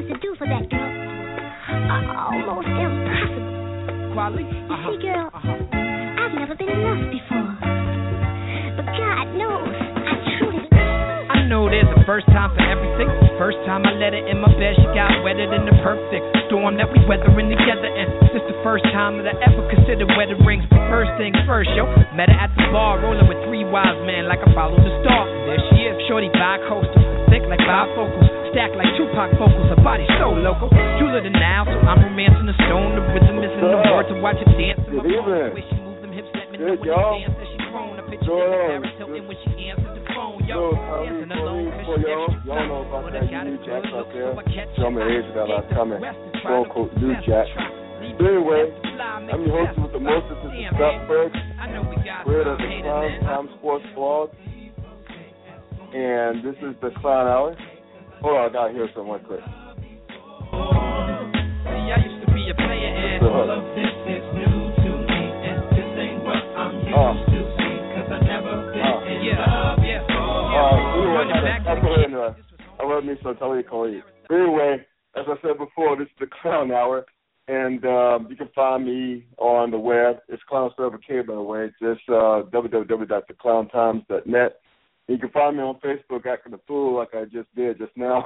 The things he wants to do for that girl almost impossible. Quality? You Uh-huh. see, girl, Uh-huh. I've never been in love before. But God knows, I truly I know there's a first time for everything. First time I let her in my bed, she got wetter than the perfect storm that we weathering together. And this is the first time that I ever considered wedding rings. But first things first, yo. Met her at the bar, rolling with three wise men like I followed the star. There she is, shorty bi-coastal, thick like bifocals, stacked like Tupac vocals. Her body so local, jeweler than now, so I'm romancing the stone. The rhythm is in the word to watch her dance. Good phone. The she move them hips, let me know when she dance. That she grown. I picture her Paris Hilton when she answered the phone. Yo, dancing alone, 'cause for she y'all. extra Y'all know about that new a Jack out there. so I catch Show me age that. I'm coming. Rest and try Quote, to quote, do new. Jack. Anyway, the best fly, make I'm your host with the most. fly. This is Damn, Scott man. Berg. I know we got We're the Clown. Time Sports Blog. And this is the Clown Hour. Hold on, I gotta hear some one quick. See, I used to be a player and all of this is new to me, and this ain't what I'm used Uh. to see, 'cause I never been Uh. in love, yeah. Uh, anyway, Running back to the ahead uh, I love me some Tony Khalid. Anyway, as I said before, this is the Clown Hour, and um, you can find me on the web. It's Clown Server K, by the way. Just uh, www.theclowntimes.net. You can find me on Facebook, acting a fool like I just did just now.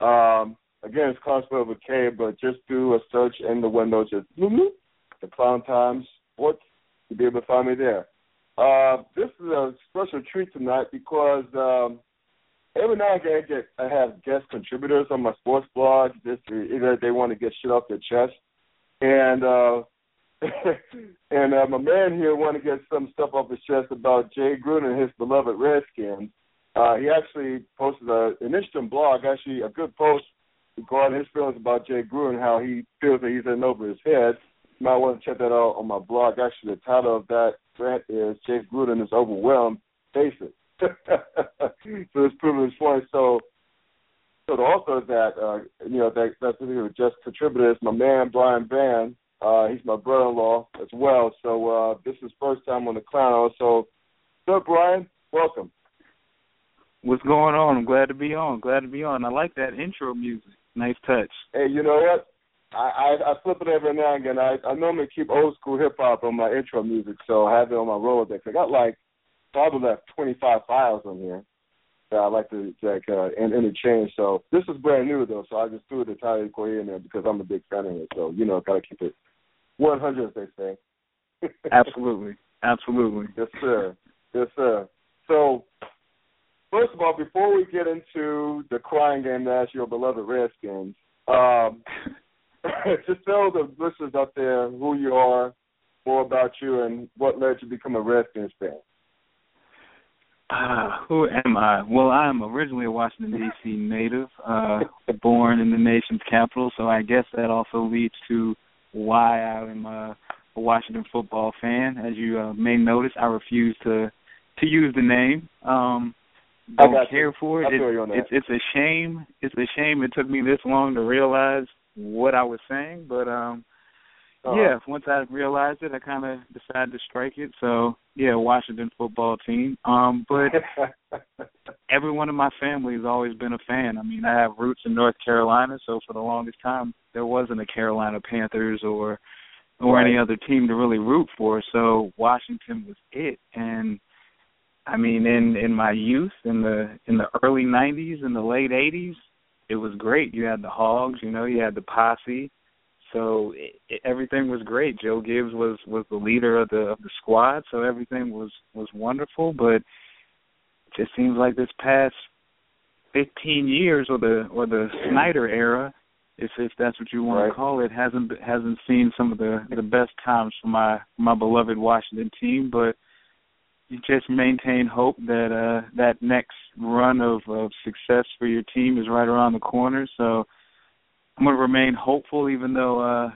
Um, again, it's Clown Server K, but just do a search in the window, just the Clown Times Sports. You'll be able to find me there. Uh, this is a special treat tonight because um, every now and again I get I have guest contributors on my sports blog. Just either they want to get shit off their chest, and uh, and uh, my man here want to get some stuff off his chest about Jay Gruden and his beloved Redskins. Uh, he actually posted a, an interesting blog, actually a good post regarding his feelings about Jay Gruden, how he feels that he's in over his head. You might want to check that out on my blog. Actually, the title of that rant is Jay Gruden is overwhelmed. Face it. so it's proving his point. So, so the author of that, uh, you know, that that particular just contributor is my man Bryon Vann. Uh, he's my brother-in-law as well. So uh, this is first time on the Clown. So, so Bryon, welcome. What's going on? I'm glad to be on. Glad to be on. I like that intro music. Nice touch. Hey, you know what? I, I I flip it every now and again. I I normally keep old school hip hop on my intro music, so I have it on my Rolodex. I got like probably like 25 files on here that I like to like uh, interchange. So this is brand new though, so I just threw the Corey in there because I'm a big fan of it. So you know, gotta keep it 100, they say. Absolutely. Absolutely. Yes, sir. Yes, sir. So, first of all, before we get into the crying game ask your beloved Redskins, um, just tell the listeners out there who you are, more about you, and what led you to become a Redskins fan. Ah, who am I? Well, I am originally a Washington D.C. native, uh, born in the nation's capital. So I guess that also leads to why I am a, a Washington football fan. As you uh, may notice, I refuse to to use the name. Um, don't got care you. for it. I feel you on that. It's it's a shame. It's a shame it took me this long to realize what I was saying, but um Uh-huh. yeah, once I realized it, I kind of decided to strike it. So yeah, Washington football team. Um, but everyone in my family has always been a fan. I mean, I have roots in North Carolina, so for the longest time there wasn't a Carolina Panthers or or any other team to really root for. So Washington was it, and I mean, in in my youth, in the in the early '90s, in the late '80s, it was great. You had the Hogs, you know, you had the Posse, so it, it, everything was great. Joe Gibbs was was the leader of the of the squad, so everything was was wonderful. But it just seems like this past 15 years, or the or the Snyder era, if if that's what you want Right. to call it, hasn't hasn't seen some of the the best times for my my beloved Washington team, but you just maintain hope that uh that next run of of success for your team is right around the corner. So I'm going to remain hopeful, even though uh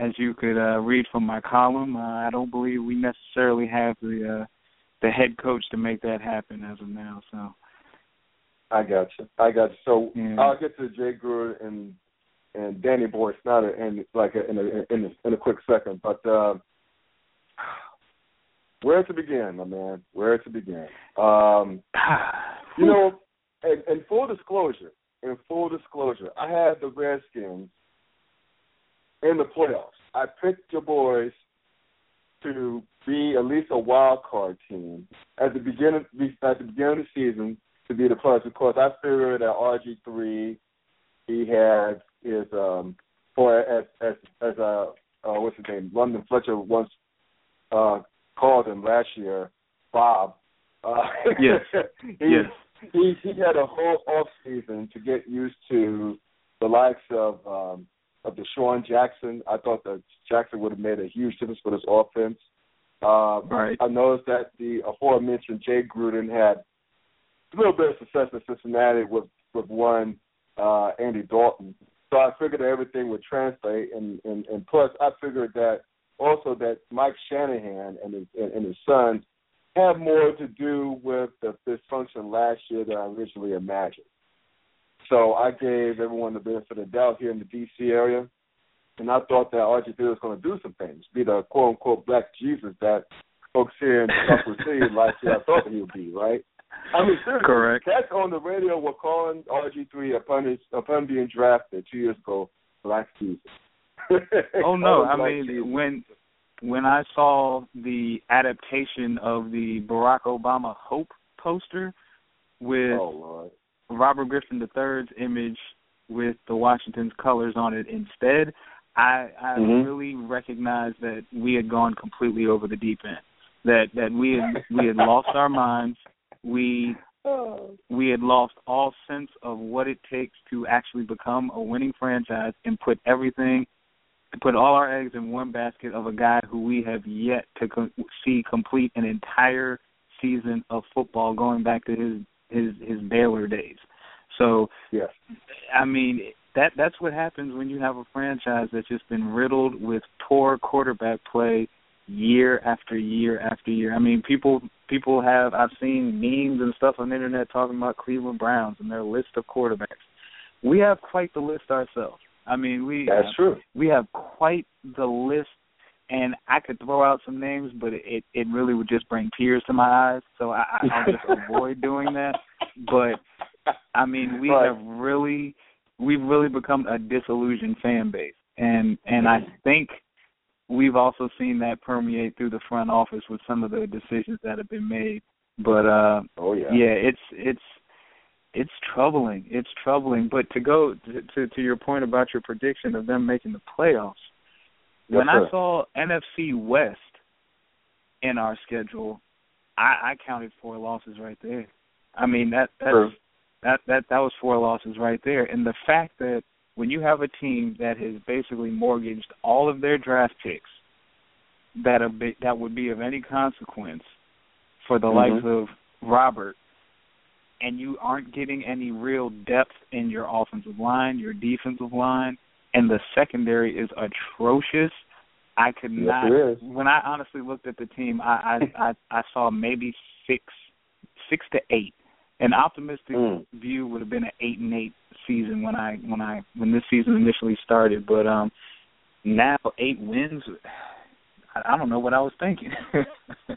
as you could uh read from my column, uh, I don't believe we necessarily have the uh the head coach to make that happen as of now. So I got you. I got you. So Yeah. I'll get to Jay Gruden and and Danny Boy Snyder in like a, in a in a, in a quick second, but uh, where to begin, my man? Where to begin? Um, you know, and, in full disclosure, in full disclosure, I had the Redskins in the playoffs. I picked your boys to be at least a wild card team at the beginning at the beginning of the season to be the playoffs because I figured that RG three he had his um or as as as uh, uh what's his name London Fletcher once uh called him last year Bob uh Yes. he, Yes. He he had a whole off season to get used to the likes of um of DeSean Jackson. I thought that Jackson would have made a huge difference for this offense. Uh, Right. I noticed that the aforementioned Jay Gruden had a little bit of success in Cincinnati with with one uh, Andy Dalton. So I figured that everything would translate, and, and and plus I figured that also that Mike Shanahan and his and, and his son had more to do with the dysfunction last year than I originally imagined. So I gave everyone the benefit of the doubt here in the D.C. area, and I thought that RG3 was going to do some things, be the quote unquote Black Jesus that folks here in Buffalo City last year I thought he would be, right? I mean, seriously, Correct. cats on the radio were calling RG3 upon his upon being drafted two years ago, Black Jesus. Oh no, I mean Jesus. when when I saw the adaptation of the Barack Obama Hope poster with oh Robert Griffin III's image with the Washington's colors on it instead, I I Mhm. really recognized that we had gone completely over the deep end. That that we had we had lost our minds. We we had lost all sense of what it takes to actually become a winning franchise and put everything put all our eggs in one basket of a guy who we have yet to co- see complete an entire season of football going back to his his his Baylor days. So yes, I mean that that's what happens when you have a franchise that's just been riddled with poor quarterback play year after year after year. I mean people people have I've seen memes and stuff on the internet talking about Cleveland Browns and their list of quarterbacks. We have quite the list ourselves. I mean we that's true. we have quite the list and I could throw out some names but it it really would just bring tears to my eyes so I I- I'll just avoid doing that but I mean we Right. have really we've really become a disillusioned fan base and and I think we've also seen that permeate through the front office with some of the decisions that have been made but uh Oh yeah, yeah, it's it's it's troubling. It's troubling. But to go to, to to your point about your prediction of them making the playoffs, Yes, when I saw NFC West in our schedule, I, I counted four losses right there. I mean that that's True. that that that was four losses right there. And the fact that when you have a team that has basically mortgaged all of their draft picks that a bit, that would be of any consequence for the Mhm. likes of Robert and you aren't getting any real depth in your offensive line, your defensive line, and the secondary is atrocious. I could Yes, not. When I honestly looked at the team, I I I, I saw maybe six, six to eight. An optimistic Mm. view would have been an eight and eight season when I when I when this season initially started, but um now eight wins. I, I don't know what I was thinking.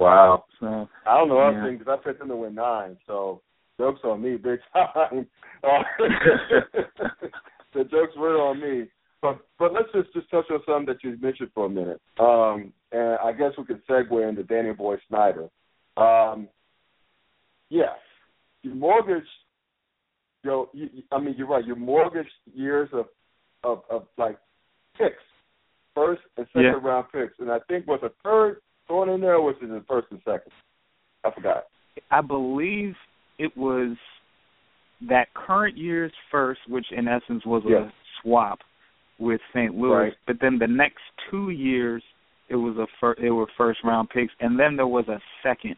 Wow. so I don't know Yeah. everything because I picked them to win nine, so jokes on me big time. The jokes were on me. But but let's just just touch on something that you mentioned for a minute. Um, and I guess we could segue into Danny Boy Snyder. Um, yeah, you mortgage. You know, you, you- I mean, you're right. You mortgage years of of of like picks, first and second Yeah. round picks, and I think was a third thrown in there, or was it the first and second? I forgot. I believe it was that current year's first, which in essence was Yeah. a swap with St. Louis. Right. But then the next two years, it was a fir- it were first round picks, and then there was a second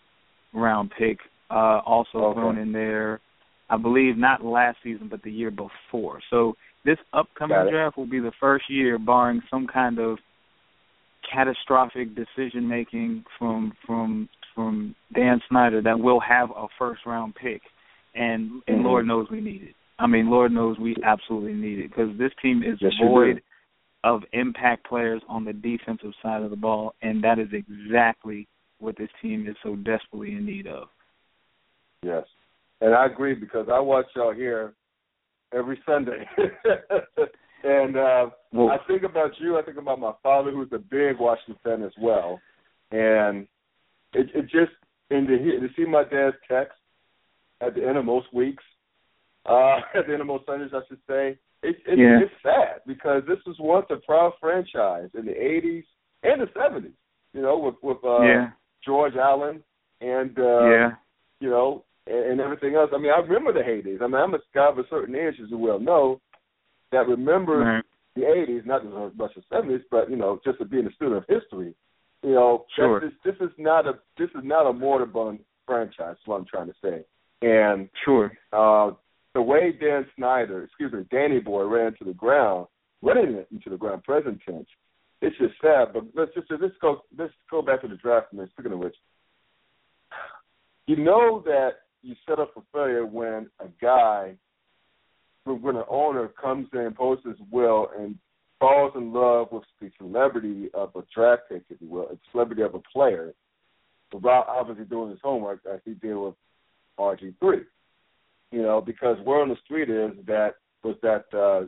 round pick uh, also Okay. thrown in there. I believe not last season, but the year before. So this upcoming draft will be the first year, barring some kind of catastrophic decision making from from from Dan Snyder, that we'll have a first round pick, and and Mhm. Lord knows we need it. I mean, Lord knows we absolutely need it because this team is Yes, void of impact players on the defensive side of the ball, and that is exactly what this team is so desperately in need of. Yes, and I agree because I watch y'all here every Sunday, and uh, Well, I think about you. I think about my father, who's a big Washington fan as well, and it, it just and to hear to see my dad's text at the end of most weeks, uh, at the end of most Sundays, I should say. It, it, Yeah. It's sad because this was once a proud franchise in the '80s and the '70s. You know, with with uh, yeah, George Allen and uh, yeah, you know, and, and everything else. I mean, I remember the heydays. I mean, I'm a guy of a certain age, as you well know, that remembers right. the '80s, not as much as '70s, but you know, just to being a student of history. You know, Sure. this, this is not a this is not a moribund franchise. Is what I'm trying to say. And Sure. uh, the way Dan Snyder, excuse me, Danny Boy ran to the ground, running it into the ground, present tense. It's just sad. But let's just let's go let's go back to the draft. And speaking of which, you know that you set up for failure when a guy, when an owner comes in, posts his will, and falls in love with the celebrity of a draft pick, if you will, a celebrity of a player, without obviously doing his homework as he did with RG three. You know, because word on the street is that was that uh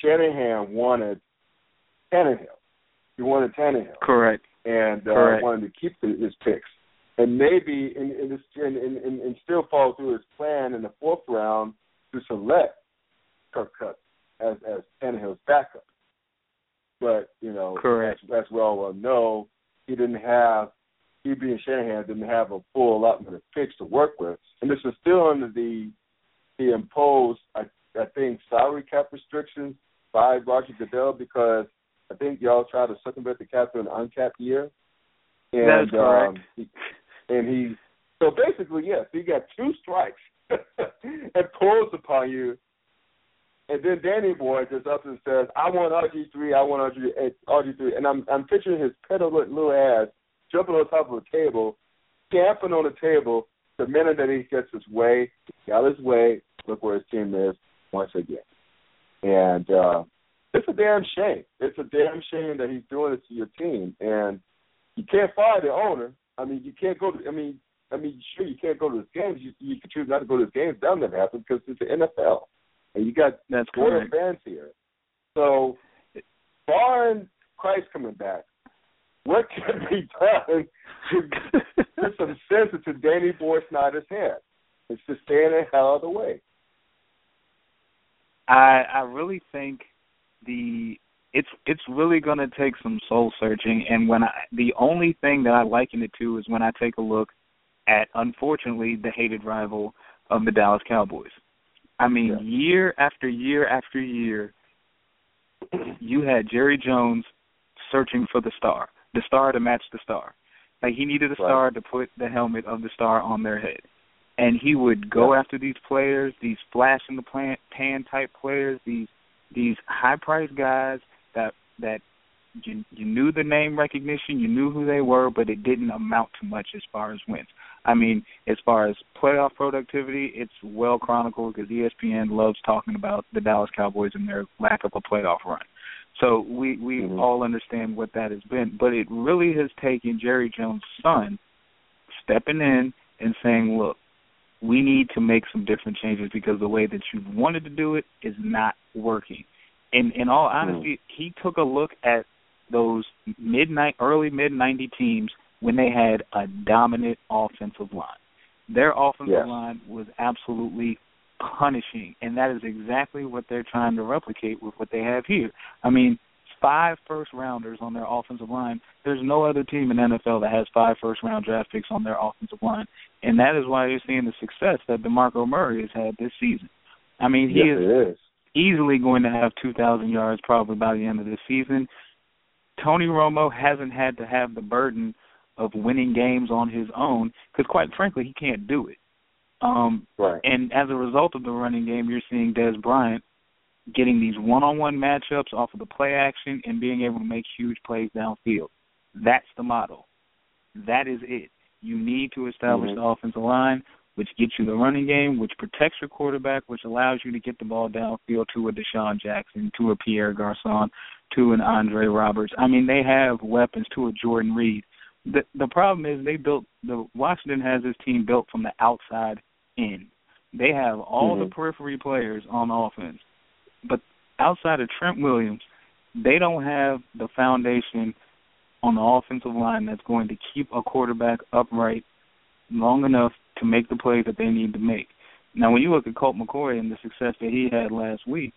Shanahan wanted Tannehill. He wanted Tannehill Correct. and uh, Correct. wanted to keep the, his picks. And maybe and, and, this, and, and, and, and still follow through his plan in the fourth round to select Kirk Cousins as as Tannehill's backup. But you know, Correct. as, as we all well know, he didn't have he being Shanahan didn't have a full allotment of picks to work with, and this is still under the the imposed I, I think salary cap restrictions by Roger Goodell because I think y'all tried to circumvent the cap in an uncapped year. And, That is correct. Um, he, and he, so basically, yes, he got two strikes imposed upon you. And then Danny Boy just up and says, "I want RG three. I want RG RG three. And I'm I'm picturing his pedolet little ass jumping on top of a table, stamping on the table. The minute that he gets his way, got his way. Look where his team is once again. And uh, it's a damn shame. It's a damn shame that he's doing this to your team. And you can't fire the owner. I mean, you can't go. To, I mean, I mean, sure you can't go to his games. You you can choose not to go to his games. That'll never happen because it's the NFL, and you got That's loyal correct. fans here. So, barring Christ coming back, what can be done to put some sense into Danny Boy Snyder's head? It's to stay in the hell out of the way. I I really think the it's it's really going to take some soul searching and when I the only thing that I liken it to is when I take a look at unfortunately the hated rival of the Dallas Cowboys. I mean, Yeah. year after year after year you had Jerry Jones searching for the star, the star to match the star. Like he needed a Right. star to put the helmet of the star on their head and he would go Yeah. after these players, these flash in the pan, pan type players, these these high priced guys that that you you knew the name recognition, you knew who they were, but it didn't amount to much as far as wins. I mean, as far as playoff productivity, it's well chronicled because ESPN loves talking about the Dallas Cowboys and their lack of a playoff run. So we we Mhm. all understand what that has been, but it really has taken Jerry Jones' son stepping in and saying, "Look, we need to make some different changes because the way that you wanted to do it is not working." And in all honesty, he took a look at those midnight, early mid ninety teams when they had a dominant offensive line. Their offensive Yes. line was absolutely punishing, and that is exactly what they're trying to replicate with what they have here. I mean, five first rounders on their offensive line. There's no other team in the NFL that has five first round draft picks on their offensive line, and that is why you're seeing the success that DeMarco Murray has had this season. I mean, he yes, is is. easily going to have 2,000 yards probably by the end of the season. Tony Romo hasn't had to have the burden of winning games on his own because, quite frankly, he can't do it. Um, right. And as a result of the running game, you're seeing Dez Bryant getting these one-on-one matchups off of the play action and being able to make huge plays downfield. That's the model. That is it. You need to establish mm-hmm. the offensive line, which gets you the running game, which protects your quarterback, which allows you to get the ball downfield to a DeSean Jackson, to a Pierre Garcon, to an Andre Roberts. I mean, they have weapons to a Jordan Reed. The the problem is they built the Washington has this team built from the outside in. They have all mm-hmm. the periphery players on offense, but outside of Trent Williams, they don't have the foundation on the offensive line that's going to keep a quarterback upright long enough to make the plays that they need to make. Now, when you look at Colt McCoy and the success that he had last week,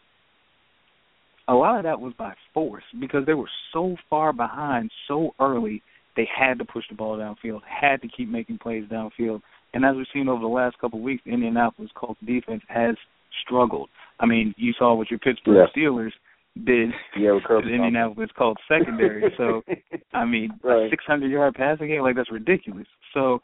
a lot of that was by force because they were so far behind so early. They had to push the ball downfield, had to keep making plays downfield. And as we've seen over the last couple of weeks, the Indianapolis Colts defense has struggled. I mean, you saw what your Pittsburgh yeah. Steelers did yeah, with to Indianapolis Colts secondary. so, I mean, right. a 600 yard passing game, like that's ridiculous. So,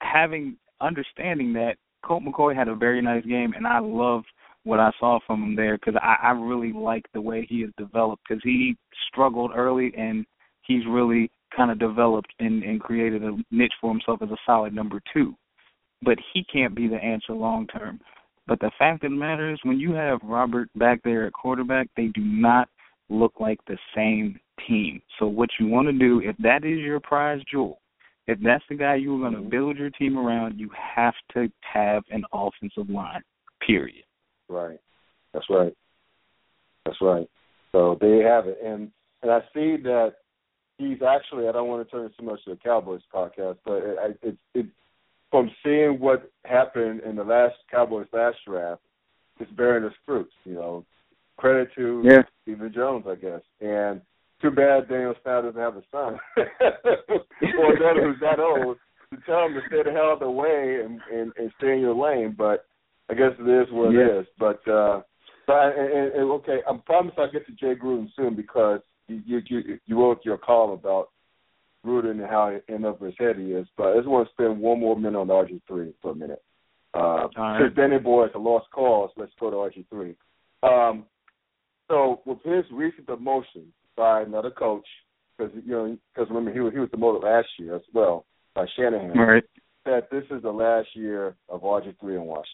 having understanding that Colt McCoy had a very nice game, and I loved what I saw from him there because I, I really like the way he has developed because he struggled early and he's really kind of developed and, and created a niche for himself as a solid number two but he can't be the answer long term. But the fact of the matter is, when you have Robert back there at quarterback, they do not look like the same team. So what you want to do, if that is your prize jewel, if that's the guy you're going to mm-hmm. build your team around, you have to have an offensive line. Period. Right. That's right. That's right. So there you have it, and and I see that he's actually. I don't want to turn it too much to the Cowboys podcast, but it, it, it from seeing what happened in the last Cowboys last draft, it's bearing its fruits. You know, credit to yeah. Stephen Jones, I guess. And too bad Daniel Snyder doesn't have a son or another who's that old to tell him to stay the hell out of the way and, and, and stay in your lane. But I guess it is what yeah. it is. But uh, but and, and, and okay, I promise I'll get to Jay Gruden soon because you you you wrote your call about Gruden and how in over his head he is. But I just want to spend one more minute on RG three for a minute. Uh, right. Since Danny Boy is a lost cause, let's go to RG three. Um, so with his recent demotion by another coach, because you know, because remember he was he was demoted last year as well by Shanahan. Right. That this is the last year of RG three in Washington.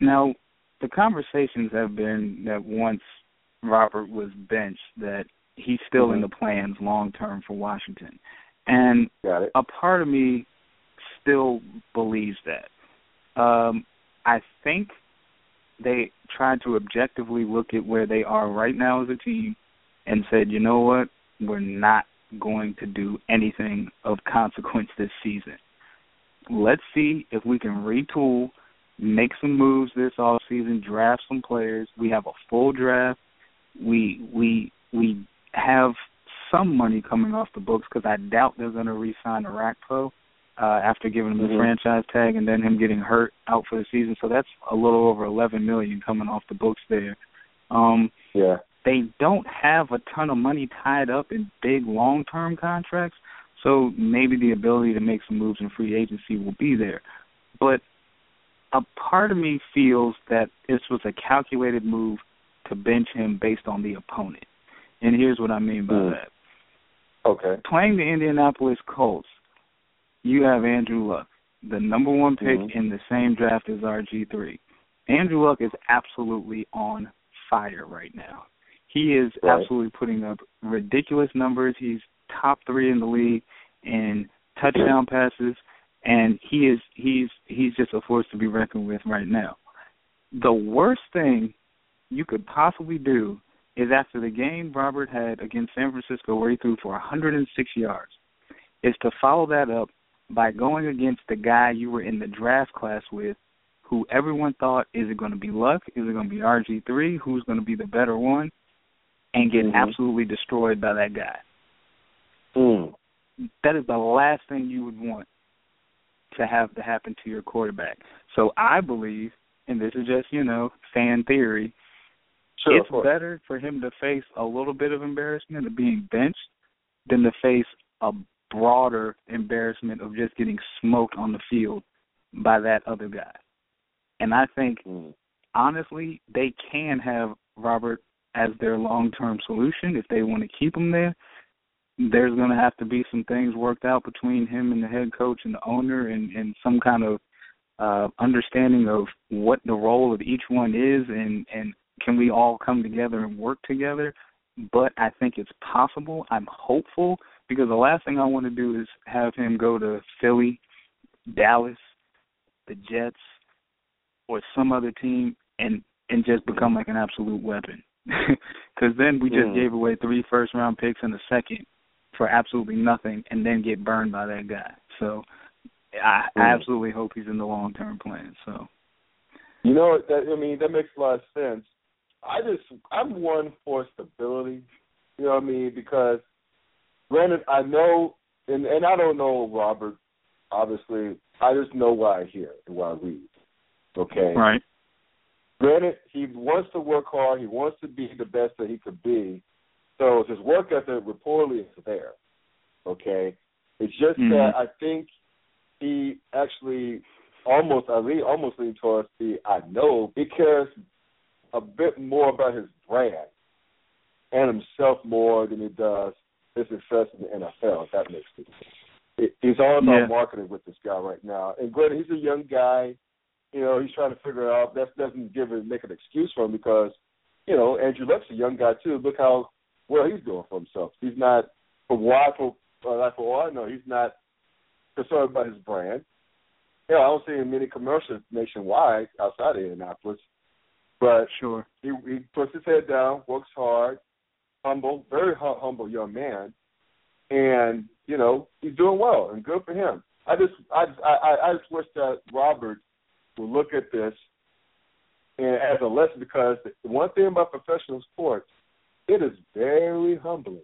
Now, the conversations have been that once Robert was benched, that he's still mm-hmm. in the plans long term for Washington. And a part of me still believes that. Um, I think they tried to objectively look at where they are right now as a team and said, you know what, we're not going to do anything of consequence this season. Let's see if we can retool, make some moves this off season, draft some players. We have a full draft. We we we have some money coming off the books because I doubt they're going to re-sign Orakpo uh, after giving him the mm-hmm. franchise tag and then him getting hurt out for the season. So that's a little over eleven million coming off the books there. Um, yeah. They don't have a ton of money tied up in big long-term contracts, so maybe the ability to make some moves in free agency will be there. But a part of me feels that this was a calculated move to bench him based on the opponent. And here's what I mean by mm. that. Okay. Playing the Indianapolis Colts, you have Andrew Luck, the number one pick mm-hmm. in the same draft as RG3. Andrew Luck is absolutely on fire right now. He is right. absolutely putting up ridiculous numbers. He's top three in the league in touchdown passes, and he is he's he's just a force to be reckoned with right now. The worst thing you could possibly do is after the game Robert had against San Francisco where he threw for 106 yards, is to follow that up by going against the guy you were in the draft class with, who everyone thought is it going to be Luck, is it going to be RG three, who's going to be the better one, and get mm-hmm. absolutely destroyed by that guy. Mm. That is the last thing you would want to have to happen to your quarterback. So I believe and this is just you know fan theory. Sure, it's better for him to face a little bit of embarrassment of being benched than to face a broader embarrassment of just getting smoked on the field by that other guy. And I think mm. honestly, they can have Robert as their long-term solution if they want to keep him there. There's going to have to be some things worked out between him and the head coach and the owner, and, and some kind of uh, understanding of what the role of each one is, and and can we all come together and work together. But I think it's possible. I'm hopeful because the last thing I want to do is have him go to Philly, Dallas, the Jets, or some other team and and just become like an absolute weapon. Because then we just mm. gave away three first round picks and a second for absolutely nothing, and then get burned by that guy. So I, mm. I absolutely hope he's in the long term plan. So you know that I mean that makes a lot of sense. I just I'm one for stability. You know what I mean? Because granted, I know, and and I don't know Robert. Obviously, I just know what I hear and what I read. Okay. Right. Granted, he wants to work hard. He wants to be the best that he could be. So his work ethic reportedly is there. Okay. It's just mm-hmm. that I think he actually almost I lean almost lean towards the I know cares a bit more about his brand and himself more than he does his success in the NFL. If that makes sense. It, he's all about yeah. marketing with this guy right now. And granted, he's a young guy you know, he's trying to figure out. That doesn't give it make an excuse for him because, you know, Andrew Luck's a young guy too. Look how well he's doing for himself. He's not for why for uh, like for all I know, he's not concerned about his brand. You know, I don't see him many commercials nationwide outside of Indianapolis. But sure, he he puts his head down, works hard, humble, very humble young man, and you know he's doing well and good for him. I just I I I just wish that Robert will look at this and as a lesson because the one thing about professional sports, it is very humbling.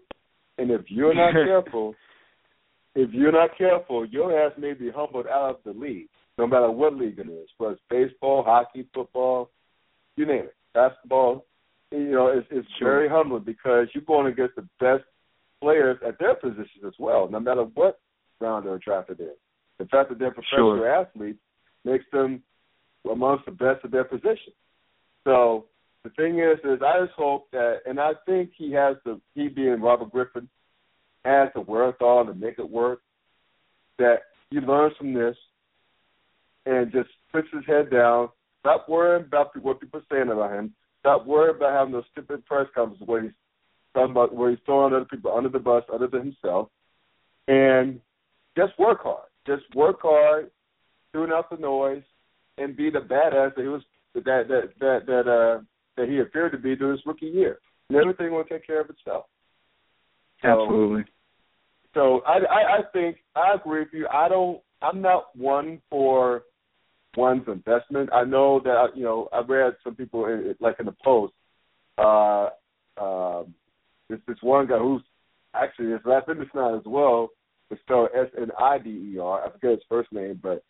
And if you're not careful, if you're not careful, your ass may be humbled out of the league, no matter what league it is, whether it's baseball, hockey, football, you name it, basketball. You know, it's, it's sure. very humbling because you're going against the best players at their positions as well, no matter what round they're drafted in. The fact that they're professional sure. athletes makes them amongst the best of their position. So the thing is, is I just hope that, and I think he has the, he being Robert Griffin, has the wherewithal to make it work. That he learns from this, and just puts his head down. Stop worrying about what people are saying about him. Stop worrying about having those stupid press conferences where he's talking about where he's throwing other people under the bus, other than himself, and just work hard. Just work hard, tune out the noise, and be the badass that he was that that that that uh that he appeared to be during his rookie year. And everything will take care of itself. So, Absolutely. So I, I I think I agree with you. I don't. I'm not one for one's investment. I know that you know I read some people in, like in the post. Uh, uh, this this one guy who's actually his last name is not as well. It's spelled S N I D E R. I forget his first name, but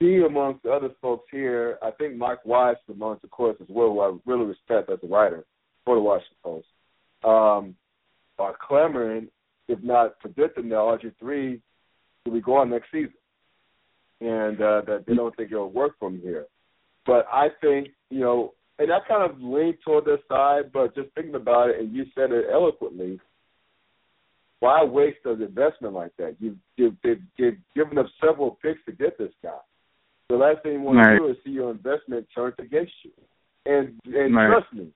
he, amongst the other folks here, I think Mike Wise amongst the course as well, who I really respect as a writer for the Washington Post, um, are clamoring, if not predicting, that RG3 will be gone next season, and uh, that they don't think it'll work from here. But I think, you know, and I kind of lean toward this side, but just thinking about it, and you said it eloquently, why waste an investment like that? You've, you've, you've, you've given up several picks to get this guy. The last thing you want right. to do is see your investment turned against you. And and right. trust me,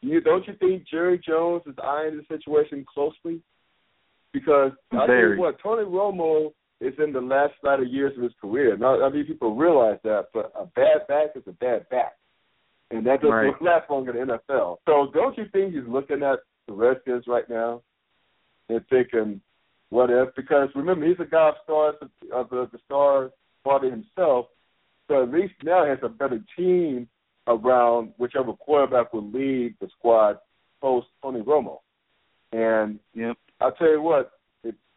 you don't you think Jerry Jones is eyeing the situation closely? Because I tell you what, Tony Romo is in the last latter years of his career. Now, I mean, people realize that, but a bad back is a bad back, and that doesn't right. last long in the NFL. So, don't you think he's looking at the Redskins right now and thinking, what if? Because remember, he's a guy of stars of the, the star party himself. So at least now he has a better team around whichever quarterback will lead the squad post Tony Romo. And yep. I'll tell you what,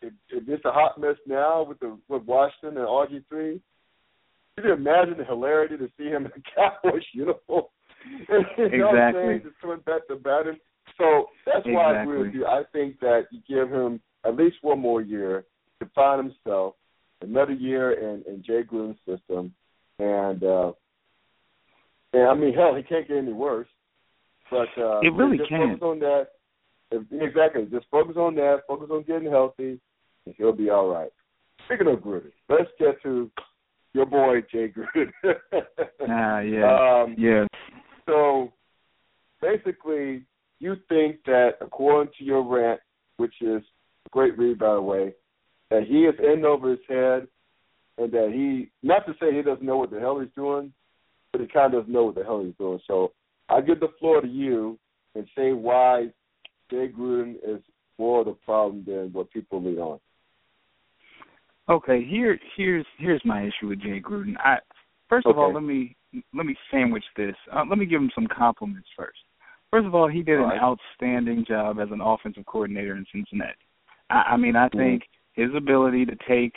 if, if it's a hot mess now with the with Washington and RG three, you imagine the hilarity to see him in a Cowboys uniform. you exactly. what I'm? Just coming back to batting. So that's why exactly. I agree with you. I think that you give him at least one more year to find himself, another year in, in Jay Gruden's system, and uh, and I mean, hell, he can't get any worse. But uh, it really just can. focus on that. Exactly. Just focus on that. Focus on getting healthy, he'll be all right. Speaking of Gruden, let's get to your boy Jay Gruden. ah, yeah, um, yeah. So basically, you think that according to your rant, which is a great read by the way, that he is in over his head, and that he not to say he doesn't know what the hell he's doing, but he kind of doesn't know what the hell he's doing. So I give the floor to you and say why Jay Gruden is more of the problem than what people lead on. Okay, here here's here's my issue with Jay Gruden. I first of Okay. all, let me let me sandwich this. Uh, let me give him some compliments first. First of all, he did All an outstanding job as an offensive coordinator in Cincinnati. I, I mean, I think his ability to take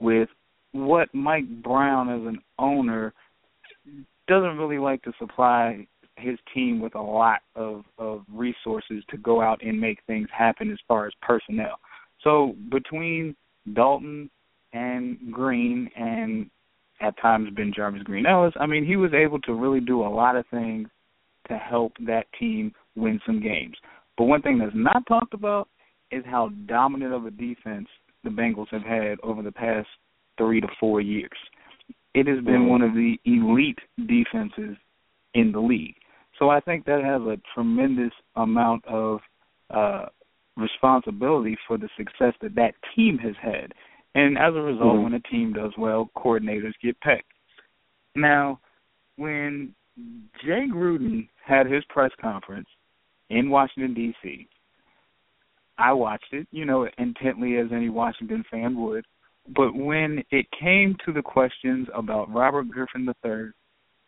with what Mike Brown as an owner doesn't really like to supply his team with a lot of of resources to go out and make things happen as far as personnel. So between Dalton and Green and at times BenJarvus Green-Ellis, I mean he was able to really do a lot of things to help that team win some games. But one thing that's not talked about is how dominant of a defense the Bengals have had over the past three to four years. It has been Mhm. one of the elite defenses in the league. So I think that has a tremendous amount of uh responsibility for the success that that team has had. And as a result, Mhm. when a team does well, coordinators get picked. Now, when Jay Gruden had his press conference in Washington D.C., I watched it, you know, intently as any Washington fan would. But when it came to the questions about Robert Griffin III,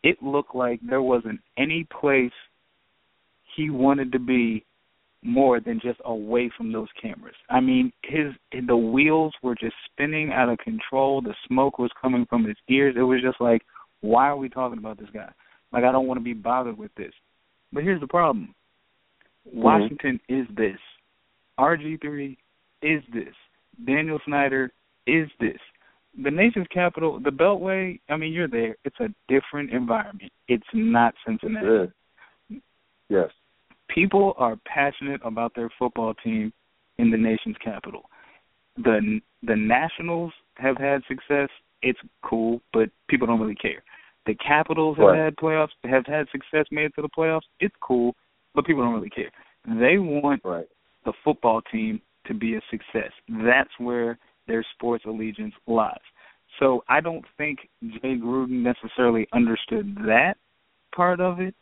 it looked like there wasn't any place he wanted to be more than just away from those cameras. I mean, his the wheels were just spinning out of control. The smoke was coming from his ears. It was just like, why are we talking about this guy? Like I don't want to be bothered with this. But here's the problem. Mm-hmm. Washington is this. RG3 is this. Daniel Snyder is this. The nation's capital, the Beltway, I mean, you're there. It's a different environment. It's not Cincinnati. Yes. People are passionate about their football team in the nation's capital. The the Nationals have had success. It's cool, but people don't really care. The Capitals have Right. had playoffs, have had success made it to the playoffs. It's cool, but people don't really care. They want Right. the football team to be a success. That's where their sports allegiance lies. So I don't think Jay Gruden necessarily understood that part of it.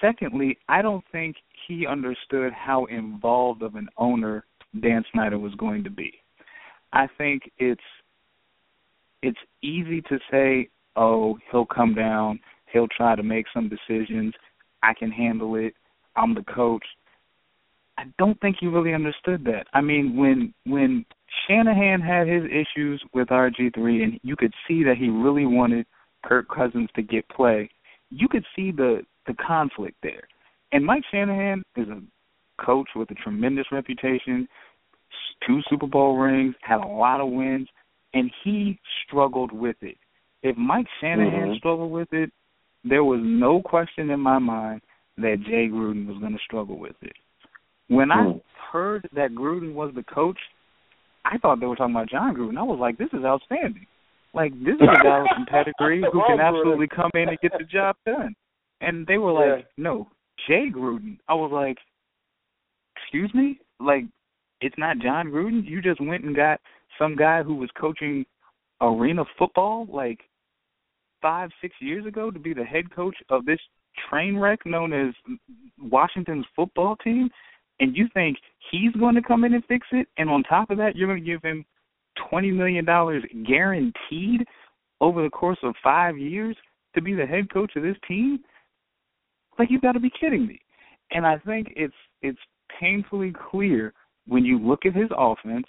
Secondly, I don't think he understood how involved of an owner Dan Snyder was going to be. I think it's it's easy to say, "Oh, he'll come down, he'll try to make some decisions, I can handle it, I'm the coach." I don't think he really understood that. I mean, when when Shanahan had his issues with RG3 and you could see that he really wanted Kirk Cousins to get play, you could see the the conflict there. And Mike Shanahan is a coach with a tremendous reputation, two Super Bowl rings, had a lot of wins, and he struggled with it. If Mike Shanahan Mhm. struggled with it, there was no question in my mind that Jay Gruden was going to struggle with it. When I Hmm. heard that Gruden was the coach, I thought they were talking about Jon Gruden. I was like, this is outstanding. Like this is a guy with some pedigree who can absolutely come in and get the job done. And they were like, Yeah. no, Jay Gruden. I was like, excuse me? Like, it's not Jon Gruden? You just went and got some guy who was coaching arena football like five, six years ago to be the head coach of this train wreck known as Washington's football team? And you think he's going to come in and fix it? And on top of that, you're going to give him $20 million guaranteed over the course of five years to be the head coach of this team? Like you got to be kidding me. And I think it's it's painfully clear when you look at his offense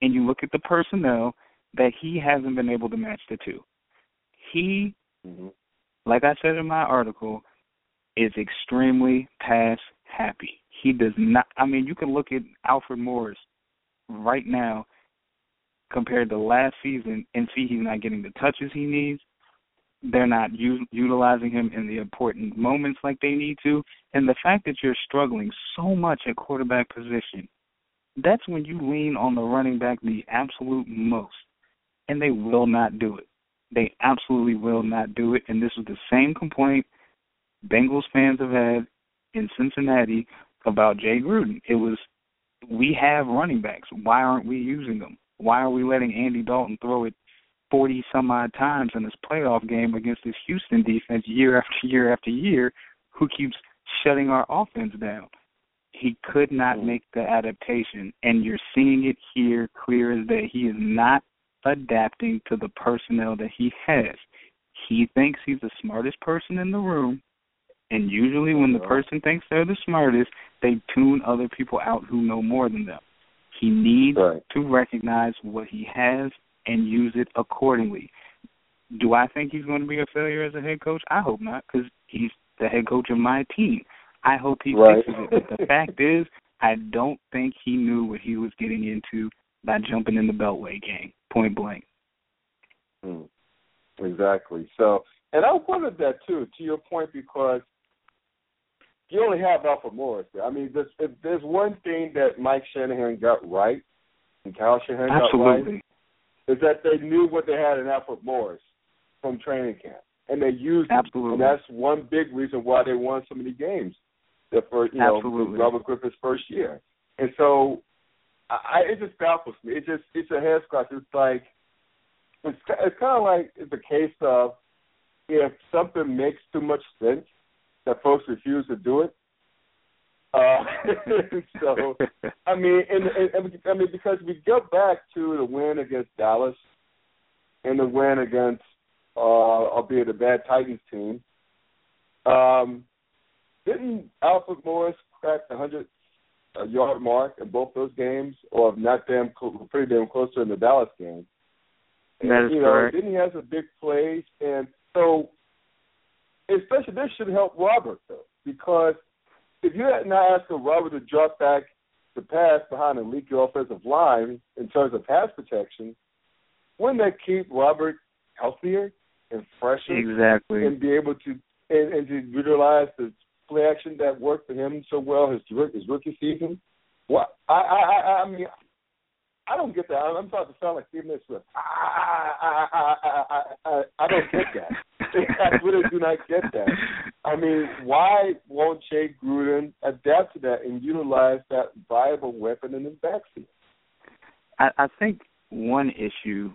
and you look at the personnel that he hasn't been able to match the two. He, mm-hmm. like I said in my article, is extremely pass happy. He does not. I mean, you can look at Alfred Morris right now compared to last season and see he's not getting the touches he needs. They're not u- utilizing him in the important moments like they need to. And the fact that you're struggling so much at quarterback position, that's when you lean on the running back the absolute most. And they will not do it. They absolutely will not do it. And this is the same complaint Bengals fans have had in Cincinnati about Jay Gruden. It was we have running backs. Why aren't we using them? Why are we letting Andy Dalton throw it forty some odd times in this playoff game against this Houston defense year after year after year who keeps shutting our offense down? He could not Mm. make the adaptation and you're seeing it here clear as day. He is not adapting to the personnel that he has. He thinks he's the smartest person in the room and usually, when the person thinks they're the smartest, they tune other people out who know more than them. He needs Right. to recognize what he has and use it accordingly. Do I think he's going to be a failure as a head coach? I hope not, because he's the head coach of my team. I hope he Right. fixes it. But the fact is, I don't think he knew what he was getting into by jumping in the Beltway game, point blank. Mm. Exactly. So, and I wondered that too, to your point, because you only have Alfred Morris. There. I mean, there's, if there's one thing that Mike Shanahan got right, and Kyle Shanahan got right, Absolutely. Is that they knew what they had in Alfred Morris from training camp, and they used it. Absolutely. And that's one big reason why they won so many games. The first, you know, Robert Griffin's first year, and so I, I it just baffles me. It just it's a head scratch. It's like it's it's kind of like it's a case of if something makes too much sense, that folks refuse to do it. Uh, so I mean, and, and, and I mean because we go back to the win against Dallas and the win against, uh, albeit a bad Titans team. Um, didn't Alfred Morris crack the hundred uh, yard mark in both those games, or not damn cl- pretty damn close to in the Dallas game? That is you know, correct. Then he has a big plays, and so especially this should help Robert though, because if you had not asked Robert to drop back the pass behind a leaky offensive line in terms of pass protection, wouldn't that keep Robert healthier and fresher Exactly. and be able to and, and to utilize the play action that worked for him so well his his rookie season? What I I I, I mean. I don't get that. I'm starting to sound like Stephen A. Smith. I, I, I, I, I, I don't get that. I really do not get that. I mean, why won't Jay Gruden adapt to that and utilize that viable weapon in his backseat? I, I think one issue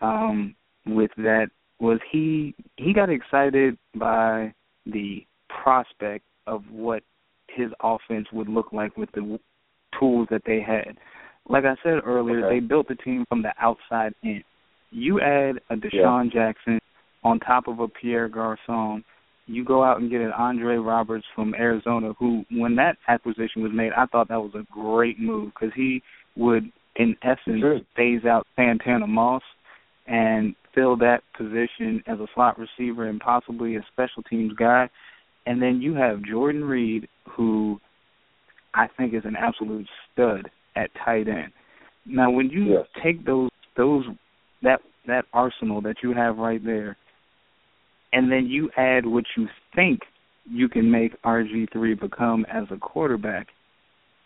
um, with that was he he got excited by the prospect of what his offense would look like with the w- tools that they had. Like I said earlier, Okay. they built the team from the outside in. You add a DeSean Jackson on top of a Pierre Garcon. You go out and get an Andre Roberts from Arizona, who, when that acquisition was made, I thought that was a great move because he would, in essence, Sure. phase out Santana Moss and fill that position as a slot receiver and possibly a special teams guy. And then you have Jordan Reed, who I think is an absolute stud at tight end. Now, when you Yes. take those those that that arsenal that you have right there, and then you add what you think you can make RG3 become as a quarterback,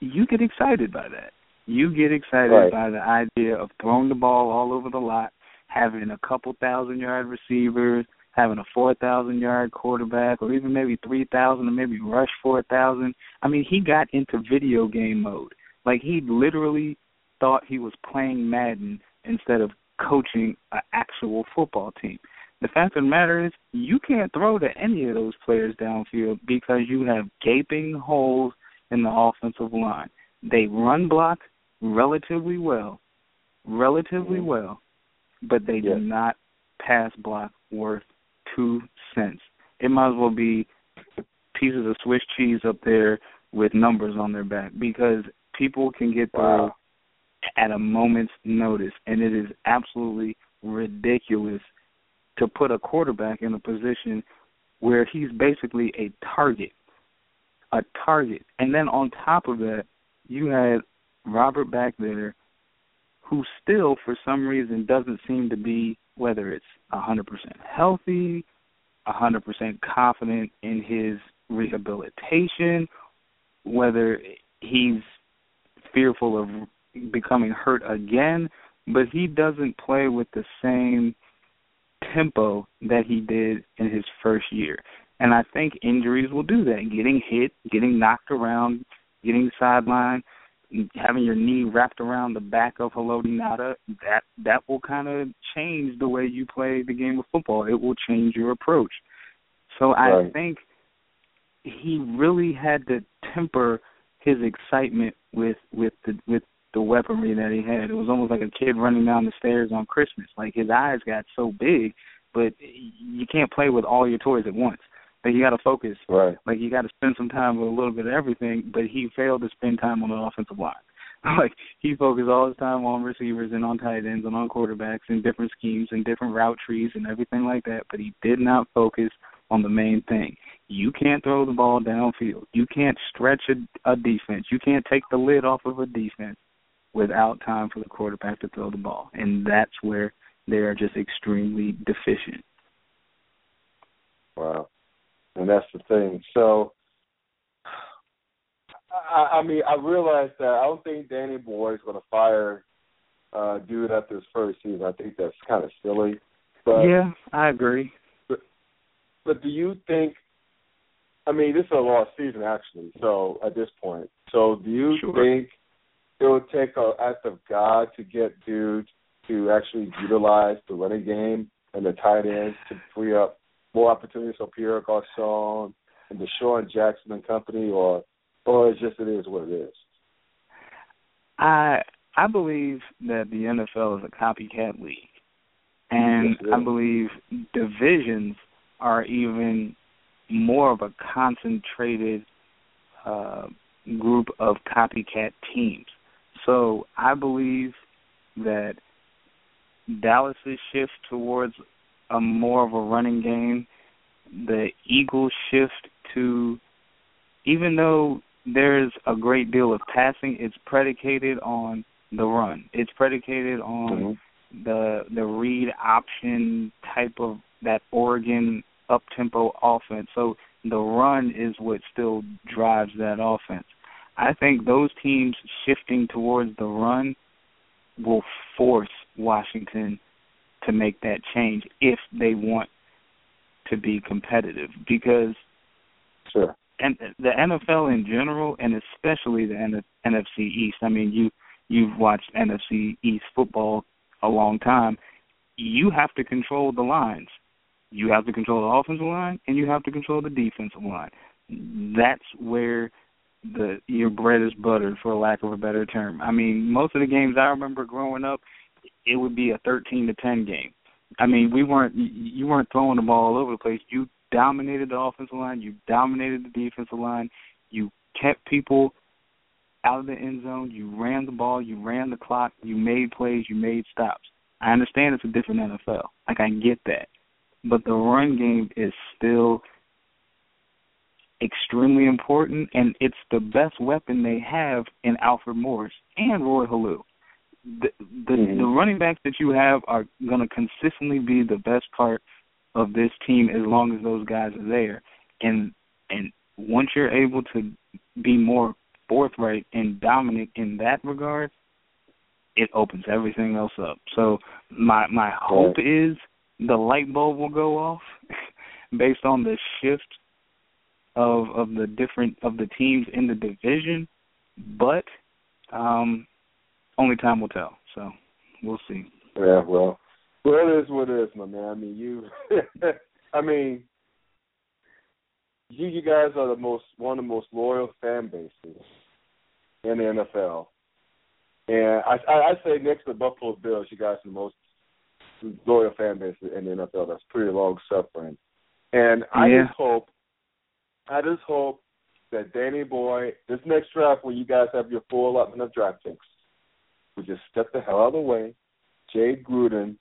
you get excited by that. You get excited Right. by the idea of throwing the ball all over the lot, having a couple thousand yard receivers, having a four thousand yard quarterback, or even maybe three thousand, or maybe rush four thousand. I mean, he got into video game mode. Like he literally thought he was playing Madden instead of coaching an actual football team. The fact of the matter is, you can't throw to any of those players downfield because you have gaping holes in the offensive line. They run block relatively well, relatively Mhm. well, but they do not pass block worth two cents. It might as well be pieces of Swiss cheese up there with numbers on their back because people can get through Wow. at a moment's notice, and it is absolutely ridiculous to put a quarterback in a position where he's basically a target, a target, and then on top of that, you had Robert back there, who still, for some reason, doesn't seem to be whether it's a 100% healthy, a 100% confident in his rehabilitation, whether he's fearful of becoming hurt again, but he doesn't play with the same tempo that he did in his first year. And I think injuries will do that. Getting hit, getting knocked around, getting sidelined, having your knee wrapped around the back of Haloti Ngata, that that will kind of change the way you play the game of football. It will change your approach. So right. I think he really had to temper his excitement with with the with the weaponry that he had. It was almost like a kid running down the stairs on Christmas. Like his eyes got so big, but you can't play with all your toys at once. Like you got to focus. Right. Like you got to spend some time with a little bit of everything. But he failed to spend time on the offensive line. like he focused all his time on receivers and on tight ends and on quarterbacks and different schemes and different route trees and everything like that. But he did not focus on the main thing. You can't throw the ball downfield. You can't stretch a, a defense. You can't take the lid off of a defense without time for the quarterback to throw the ball. And that's where they are just extremely deficient. Wow. And that's the thing. So I, I mean, I realize that I don't think Danny Boy is going to fire uh dude after his first season. I think that's kind of silly. But yeah, I agree. But do you think? I mean, this is a lost season actually. So at this point, so do you sure. think it would take an act of God to get dude to actually utilize the running game and the tight ends to free up more opportunities for Pierre Garcon and the DeSean Jackson and company, or or it's just it is what it is. I I believe that the NFL is a copycat league, and yes, I believe divisions are even more of a concentrated uh, group of copycat teams. So I believe that Dallas's shift towards a more of a running game, the Eagles shift to even though there's a great deal of passing, it's predicated on the run. It's predicated on mm-hmm. the the read option type of that Oregon up tempo offense. So the run is what still drives that offense. I think those teams shifting towards the run will force Washington to make that change if they want to be competitive because sure. and the NFL in general and especially the NFC East. I mean, you you've watched NFC East football a long time. You have to control the lines. You have to control the offensive line and you have to control the defensive line. That's where the your bread is buttered for lack of a better term. I mean, most of the games I remember growing up, it would be a 13 to 10 game. I mean, we weren't you weren't throwing the ball all over the place. You dominated the offensive line, you dominated the defensive line, you kept people out of the end zone, you ran the ball, you ran the clock, you made plays, you made stops. I understand it's a different NFL. Like I get that. But the run game is still extremely important, and it's the best weapon they have in Alfred Morris and Roy Helu. The the, mm-hmm. the running backs that you have are going to consistently be the best part of this team as long as those guys are there. And and once you're able to be more forthright and dominant in that regard, it opens everything else up. So my my hope is the light bulb will go off based on the shift of of the different of the teams in the division, but um, only time will tell. So we'll see. Yeah, well, well, it is what it is, my man. I mean, you, I mean, you you guys are the most one of the most loyal fan bases in the NFL, and I I, I say next to the Buffalo Bills, you guys are the most loyal fan base in the NFL. That's pretty long suffering, and I yeah. just hope I just hope that Danny Boy, this next draft where you guys have your full allotment of draft picks, would just step the hell out of the way, Jay Gruden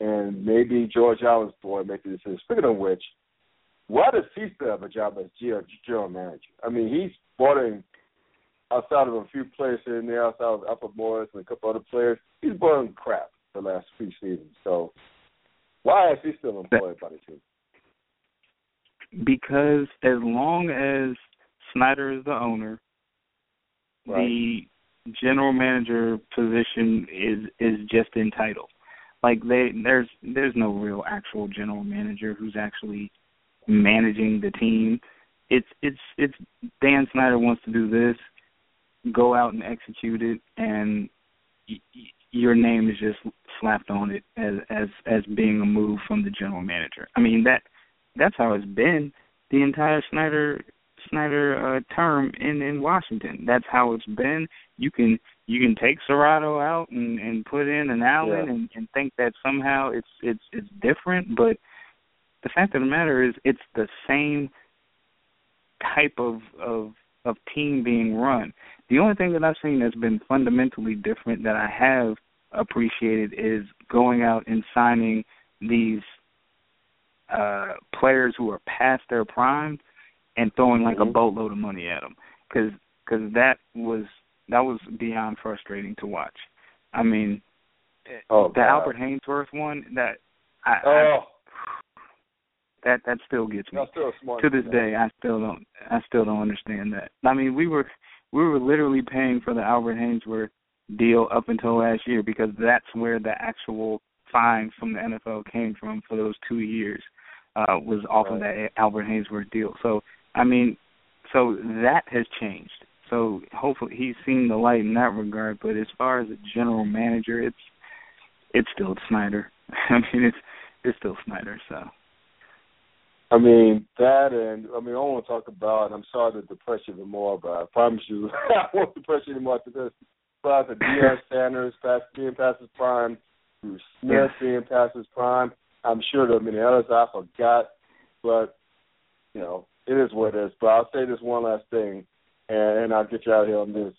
and maybe George Allen's boy make the decision. Speaking of which, why does he still have a job as general manager? I mean, he's in outside of a few players here and there, outside of Alfred Morris and a couple other players, he's in crap the last few seasons. So why is he still employed by the team? Because as long as Snyder is the owner, right. the general manager position is is just entitled. Like they there's there's no real actual general manager who's actually managing the team. It's it's it's Dan Snyder wants to do this, go out and execute it, and y- y- your name is just slapped on it as as as being a move from the general manager. I mean that that's how it's been the entire Snyder Snyder uh, term in in Washington. That's how it's been. You can you can take Cerrato out and and put in an Allen yeah. and and think that somehow it's it's it's different, but the fact of the matter is it's the same type of of of team being run. The only thing that I've seen that's been fundamentally different that I have appreciated is going out and signing these uh players who are past their prime and throwing like mm-hmm. a boatload of money at them because cause that was that was beyond frustrating to watch. I mean, oh, the God. Albert Haynesworth one that I, oh. I that that still gets me. still to this day, I still don't I still don't understand that. I mean, we were we were literally paying for the Albert Haynesworth deal up until last year because that's where the actual fine from the NFL came from for those two years uh was off right. of that Albert Haynesworth deal. So I mean, so that has changed. So hopefully he's seen the light in that regard. But as far as a general manager, it's it's still Snyder. I mean, it's it's still Snyder. So. I mean that, and I mean I want to talk about. I'm sorry to depress you even more, but I promise you I won't depress you anymore after this. But the Deion Sanders past being past his prime, Bruce Smith Yeah. being past his prime. I'm sure there are many others I forgot, but you know it is what it is. But I'll say this one last thing, and, and I'll get you out of here on this.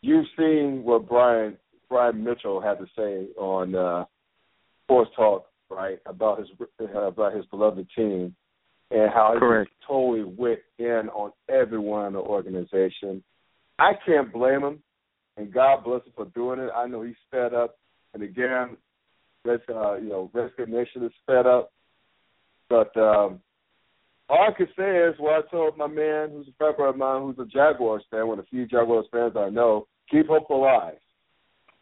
You've seen what Brian Brian Mitchell had to say on uh, Sports Talk, right, about his uh, about his beloved team, and how he Correct. totally went in on everyone in the organization. I can't blame him, and God bless him for doing it. I know he's fed up, and again, Uh, you know, Redskin Nation is fed up. But um, all I can say is what I told my man, who's a friend of mine, who's a Jaguars fan, one of the few Jaguars fans I know. Keep hope alive.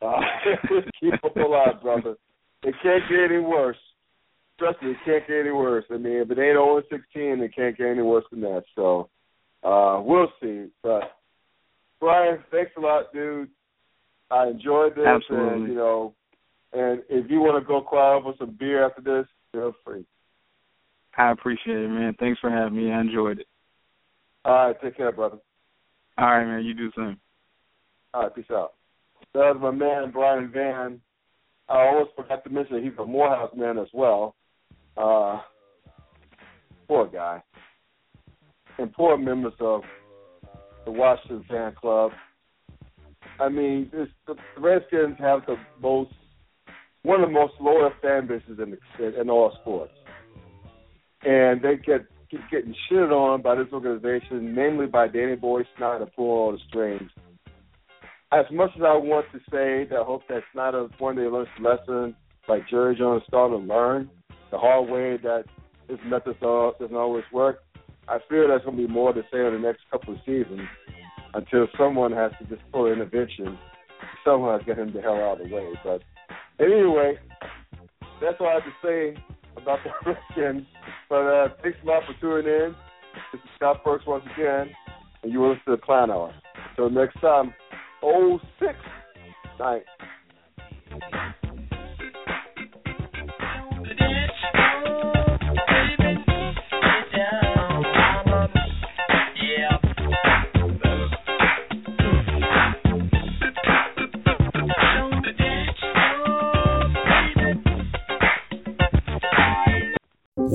Uh, keep hope alive, brother. It can't get any worse. Trust me, it can't get any worse. I mean, if it ain't 0 16, it can't get any worse than that. So uh, we'll see. But Bryon, thanks a lot, dude. I enjoyed this, Absolutely. and you know, and if you want to go quiet over some beer after this, feel free. I appreciate it, man. Thanks for having me. I enjoyed it. All right, take care, brother. All right, man. You do the same. All right, peace out. That was my man Bryon Vann. I almost forgot to mention he's a Morehouse man as well. Uh, poor guy. And poor members of the Washington fan club. I mean, the Redskins have the most, one of the most loyal fan bases in, the, in all sports, and they get keep getting shitted on by this organization, mainly by Danny Boy Snyder pulling all the strings. As much as I want to say that I hope that Snyder one day learns the lesson, like Jerry Jones started to learn the hard way that his methods are, doesn't always work. I fear there's going to be more to say in the next couple of seasons until someone has to just pull an intervention, to get him the hell out of the way. But anyway, that's all I have to say about the Redskins. But uh, thanks a lot for tuning in. This is Scott Perks once again, and you will listen to the Clown Hour. Until next time, 06 night.